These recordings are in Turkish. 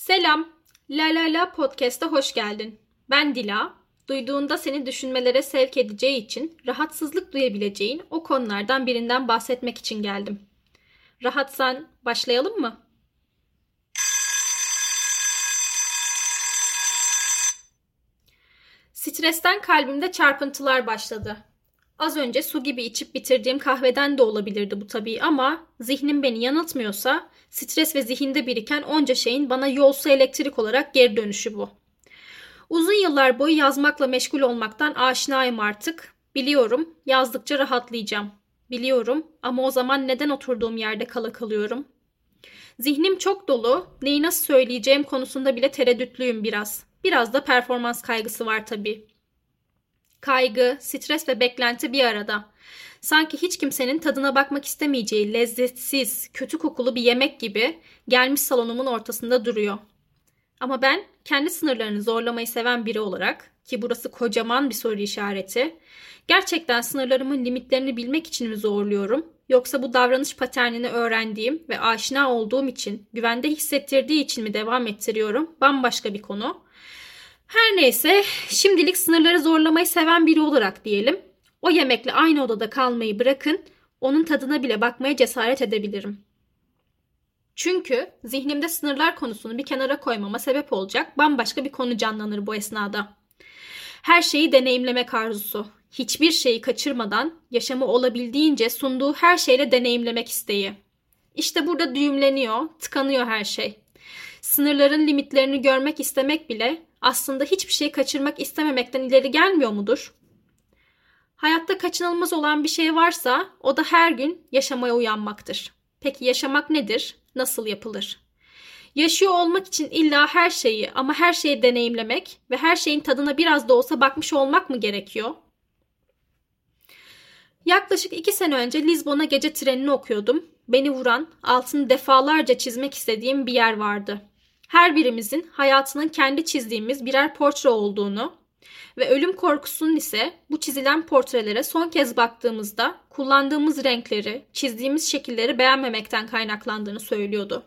Selam. La La La Podcast'a hoş geldin. Ben Dila. Duyduğunda seni düşünmelere sevk edeceği için rahatsızlık duyabileceğin o konulardan birinden bahsetmek için geldim. Rahatsan başlayalım mı? Stresten kalbimde çarpıntılar başladı. Az önce su gibi içip bitirdiğim kahveden de olabilirdi bu tabii ama zihnim beni yanıltmıyorsa stres ve zihinde biriken onca şeyin bana yolsu elektrik olarak geri dönüşü bu. Uzun yıllar boyu yazmakla meşgul olmaktan aşinayım artık. Biliyorum yazdıkça rahatlayacağım. Biliyorum ama o zaman neden oturduğum yerde kala kalıyorum? Zihnim çok dolu, neyi nasıl söyleyeceğim konusunda bile tereddütlüyüm biraz. Biraz da performans kaygısı var tabii. Kaygı, stres ve beklenti bir arada. Sanki hiç kimsenin tadına bakmak istemeyeceği lezzetsiz, kötü kokulu bir yemek gibi gelmiş salonumun ortasında duruyor. Ama ben kendi sınırlarını zorlamayı seven biri olarak ki burası kocaman bir soru işareti. Gerçekten sınırlarımın limitlerini bilmek için mi zorluyorum? Yoksa bu davranış paternini öğrendiğim ve aşina olduğum için, güvende hissettirdiği için mi devam ettiriyorum? Bambaşka bir konu. Her neyse şimdilik sınırları zorlamayı seven biri olarak diyelim. O yemekle aynı odada kalmayı bırakın, onun tadına bile bakmaya cesaret edebilirim. Çünkü zihnimde sınırlar konusunu bir kenara koymama sebep olacak bambaşka bir konu canlanır bu esnada. Her şeyi deneyimlemek arzusu. Hiçbir şeyi kaçırmadan yaşamı olabildiğince sunduğu her şeyle deneyimlemek isteği. İşte burada düğümleniyor, tıkanıyor her şey. Sınırların limitlerini görmek istemek bile aslında hiçbir şey kaçırmak istememekten ileri gelmiyor mudur? Hayatta kaçınılmaz olan bir şey varsa o da her gün yaşamaya uyanmaktır. Peki yaşamak nedir? Nasıl yapılır? Yaşıyor olmak için illa her şeyi ama her şeyi deneyimlemek ve her şeyin tadına biraz da olsa bakmış olmak mı gerekiyor? Yaklaşık iki sene önce Lizbon'a gece trenini okuyordum. Beni vuran, altını defalarca çizmek istediğim bir yer vardı her birimizin hayatının kendi çizdiğimiz birer portre olduğunu ve ölüm korkusunun ise bu çizilen portrelere son kez baktığımızda kullandığımız renkleri, çizdiğimiz şekilleri beğenmemekten kaynaklandığını söylüyordu.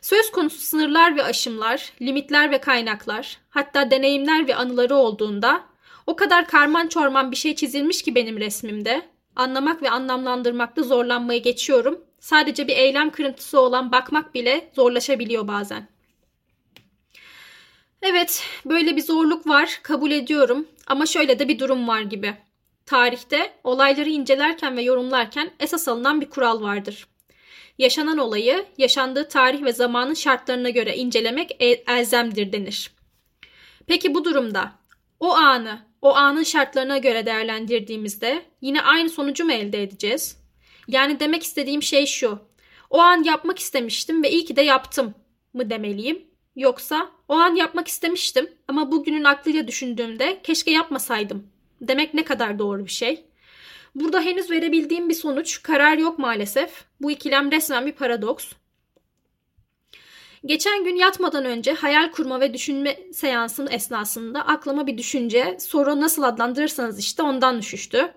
Söz konusu sınırlar ve aşımlar, limitler ve kaynaklar, hatta deneyimler ve anıları olduğunda o kadar karman çorman bir şey çizilmiş ki benim resmimde, anlamak ve anlamlandırmakta zorlanmayı geçiyorum. Sadece bir eylem kırıntısı olan bakmak bile zorlaşabiliyor bazen. Evet, böyle bir zorluk var, kabul ediyorum ama şöyle de bir durum var gibi. Tarihte olayları incelerken ve yorumlarken esas alınan bir kural vardır. Yaşanan olayı yaşandığı tarih ve zamanın şartlarına göre incelemek el- elzemdir denir. Peki bu durumda o anı, o anın şartlarına göre değerlendirdiğimizde yine aynı sonucu mu elde edeceğiz? Yani demek istediğim şey şu. O an yapmak istemiştim ve iyi ki de yaptım mı demeliyim? Yoksa o an yapmak istemiştim ama bugünün aklıyla düşündüğümde keşke yapmasaydım demek ne kadar doğru bir şey. Burada henüz verebildiğim bir sonuç, karar yok maalesef. Bu ikilem resmen bir paradoks. Geçen gün yatmadan önce hayal kurma ve düşünme seansının esnasında aklıma bir düşünce, soru nasıl adlandırırsanız işte ondan düşüştü.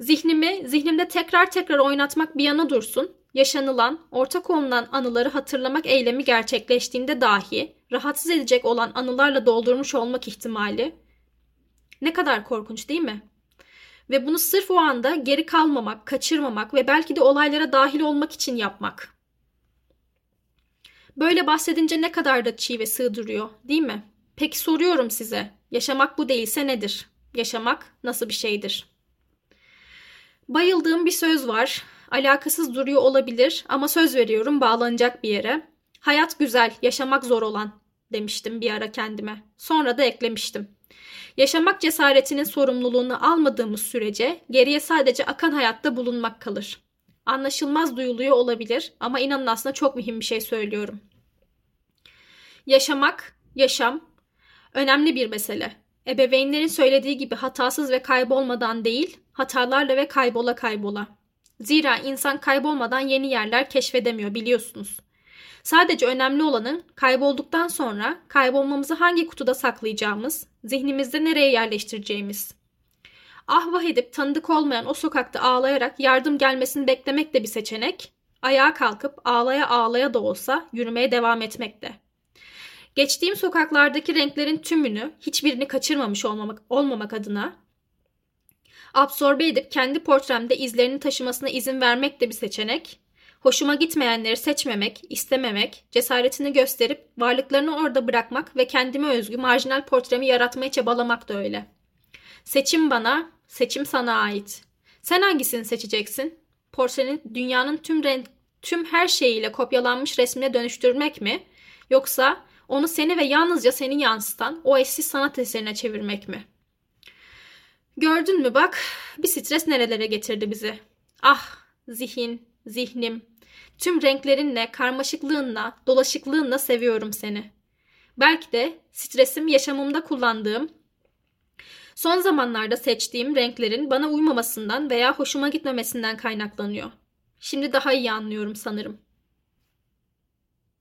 Zihnimi, zihnimde tekrar tekrar oynatmak bir yana dursun yaşanılan, ortak olunan anıları hatırlamak eylemi gerçekleştiğinde dahi rahatsız edecek olan anılarla doldurmuş olmak ihtimali ne kadar korkunç değil mi? Ve bunu sırf o anda geri kalmamak, kaçırmamak ve belki de olaylara dahil olmak için yapmak. Böyle bahsedince ne kadar da çiğ ve sığ duruyor, değil mi? Peki soruyorum size, yaşamak bu değilse nedir? Yaşamak nasıl bir şeydir? Bayıldığım bir söz var alakasız duruyor olabilir ama söz veriyorum bağlanacak bir yere. Hayat güzel, yaşamak zor olan demiştim bir ara kendime. Sonra da eklemiştim. Yaşamak cesaretinin sorumluluğunu almadığımız sürece geriye sadece akan hayatta bulunmak kalır. Anlaşılmaz duyuluyor olabilir ama inanın aslında çok mühim bir şey söylüyorum. Yaşamak, yaşam önemli bir mesele. Ebeveynlerin söylediği gibi hatasız ve kaybolmadan değil, hatalarla ve kaybola kaybola. Zira insan kaybolmadan yeni yerler keşfedemiyor biliyorsunuz. Sadece önemli olanın kaybolduktan sonra kaybolmamızı hangi kutuda saklayacağımız, zihnimizde nereye yerleştireceğimiz. Ah vah edip tanıdık olmayan o sokakta ağlayarak yardım gelmesini beklemek de bir seçenek. Ayağa kalkıp ağlaya ağlaya da olsa yürümeye devam etmek de. Geçtiğim sokaklardaki renklerin tümünü, hiçbirini kaçırmamış olmamak, olmamak adına absorbe edip kendi portremde izlerini taşımasına izin vermek de bir seçenek. Hoşuma gitmeyenleri seçmemek, istememek, cesaretini gösterip varlıklarını orada bırakmak ve kendime özgü marjinal portremi yaratmaya çabalamak da öyle. Seçim bana, seçim sana ait. Sen hangisini seçeceksin? Portreni dünyanın tüm renk, tüm her şeyiyle kopyalanmış resmine dönüştürmek mi? Yoksa onu seni ve yalnızca seni yansıtan o eşsiz sanat eserine çevirmek mi? Gördün mü bak, bir stres nerelere getirdi bizi. Ah, zihin, zihnim, tüm renklerinle, karmaşıklığınla, dolaşıklığınla seviyorum seni. Belki de stresim yaşamımda kullandığım, son zamanlarda seçtiğim renklerin bana uymamasından veya hoşuma gitmemesinden kaynaklanıyor. Şimdi daha iyi anlıyorum sanırım.